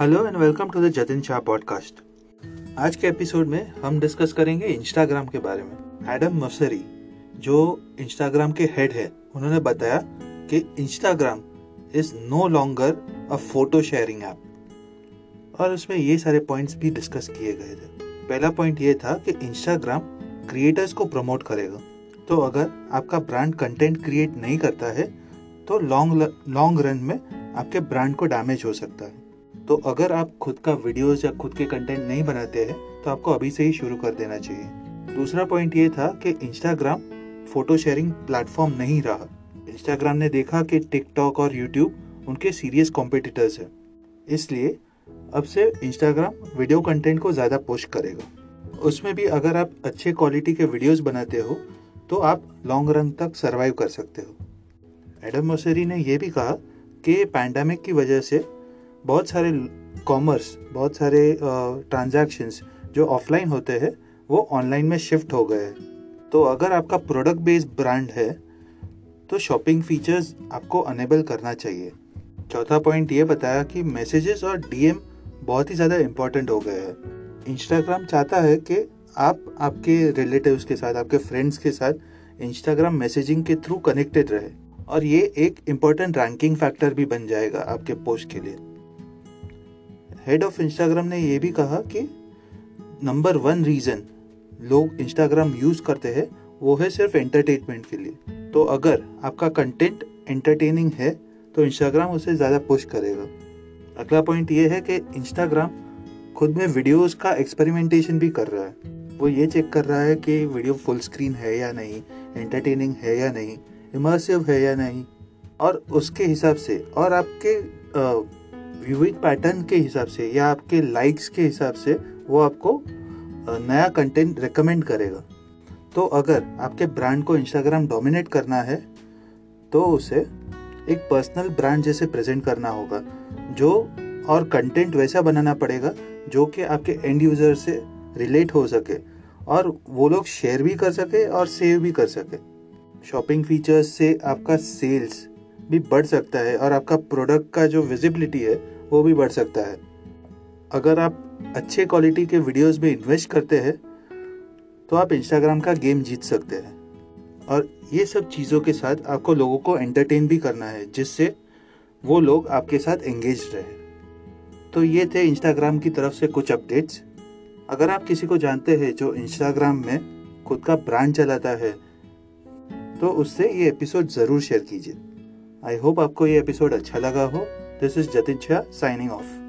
Hello and welcome to the Jatin Shah podcast आज के episode में हम डिस्कस करेंगे इंस्टाग्राम के बारे में। एडम मसरी जो इंस्टाग्राम के हेड है, उन्होंने बताया कि Instagram is no longer a photo sharing app और उसमें ये सारे पॉइंट्स भी डिस्कस किए गए थे। पहला पॉइंट ये था कि इंस्टाग्राम क्रिएटर्स को प्रमोट करेगा। तो अगर आपका ब्रांड कंटेंट क्रिएट नहीं करता है तो लॉन्ग लॉन्ग रन में आपके ब्रांड को डैमेज हो सकता है। तो अगर आप खुद का वीडियोस या खुद के कंटेंट नहीं बनाते हैं तो आपको अभी से ही शुरू कर देना चाहिए। दूसरा पॉइंट ये था कि इंस्टाग्राम फ़ोटो शेयरिंग प्लेटफॉर्म नहीं रहा। इंस्टाग्राम ने देखा कि टिकटॉक और यूट्यूब उनके सीरियस कॉम्पिटिटर्स हैं। इसलिए अब से इंस्टाग्राम वीडियो कंटेंट को ज़्यादा पोस्ट करेगा। उसमें भी अगर आप अच्छे क्वालिटी के वीडियोस बनाते हो तो आप लॉन्ग रन तक सर्वाइव कर सकते हो। एडम मोसेरी ने यह भी कहा कि पैंडमिक की वजह से बहुत सारे कॉमर्स बहुत सारे ट्रांजैक्शंस जो ऑफलाइन होते हैं, वो ऑनलाइन में शिफ्ट हो गए हैं। तो अगर आपका प्रोडक्ट बेस्ड ब्रांड है तो शॉपिंग फीचर्स आपको अनेबल करना चाहिए। चौथा पॉइंट ये बताया कि मैसेजेस और डीएम बहुत ही ज़्यादा इंपॉर्टेंट हो गए हैं। इंस्टाग्राम चाहता है कि आप आपके रिलेटिव्स के साथ, आपके फ्रेंड्स के साथ इंस्टाग्राम मैसेजिंग के थ्रू कनेक्टेड रहे। और ये एक इम्पोर्टेंट रैंकिंग फैक्टर भी बन जाएगा आपके पोस्ट के लिए। हेड ऑफ़ इंस्टाग्राम ने यह भी कहा कि नंबर वन रीजन लोग इंस्टाग्राम यूज़ करते हैं, वो है सिर्फ़ एंटरटेनमेंट के लिए। तो अगर आपका कंटेंट एंटरटेनिंग है तो इंस्टाग्राम उसे ज़्यादा पुश करेगा। अगला पॉइंट ये है कि इंस्टाग्राम खुद में वीडियोस का एक्सपेरिमेंटेशन भी कर रहा है। वो ये चेक कर रहा है कि वीडियो फुल स्क्रीन है या नहीं एंटरटेनिंग है या नहीं इमर्सिव है या नहीं। और उसके हिसाब से, और आपके व्यूइंग पैटर्न के हिसाब से या आपके लाइक्स के हिसाब से वो आपको नया कंटेंट रिकमेंड करेगा। तो अगर आपके ब्रांड को इंस्टाग्राम डोमिनेट करना है तो उसे एक पर्सनल ब्रांड जैसे प्रेजेंट करना होगा, जो और कंटेंट वैसा बनाना पड़ेगा, जो कि आपके एंड यूज़र से रिलेट हो सके और वो लोग शेयर भी कर सके और सेव भी कर सके। शॉपिंग फीचर्स से आपका सेल्स भी बढ़ सकता है और आपका प्रोडक्ट का जो विजिबिलिटी है, वो भी बढ़ सकता है। अगर आप अच्छे क्वालिटी के वीडियोस में इन्वेस्ट करते हैं तो आप इंस्टाग्राम का गेम जीत सकते हैं। और ये सब चीज़ों के साथ आपको लोगों को एंटरटेन भी करना है, जिससे वो लोग आपके साथ एंगेज रहे। तो ये थे इंस्टाग्राम की तरफ़ से कुछ अपडेट्स अगर आप किसी को जानते हैं जो इंस्टाग्राम में खुद का ब्रांड चलाता है तो उससे ये एपिसोड ज़रूर शेयर कीजिए। आई होप आपको ये एपिसोड अच्छा लगा हो. This is Jatin Shah signing off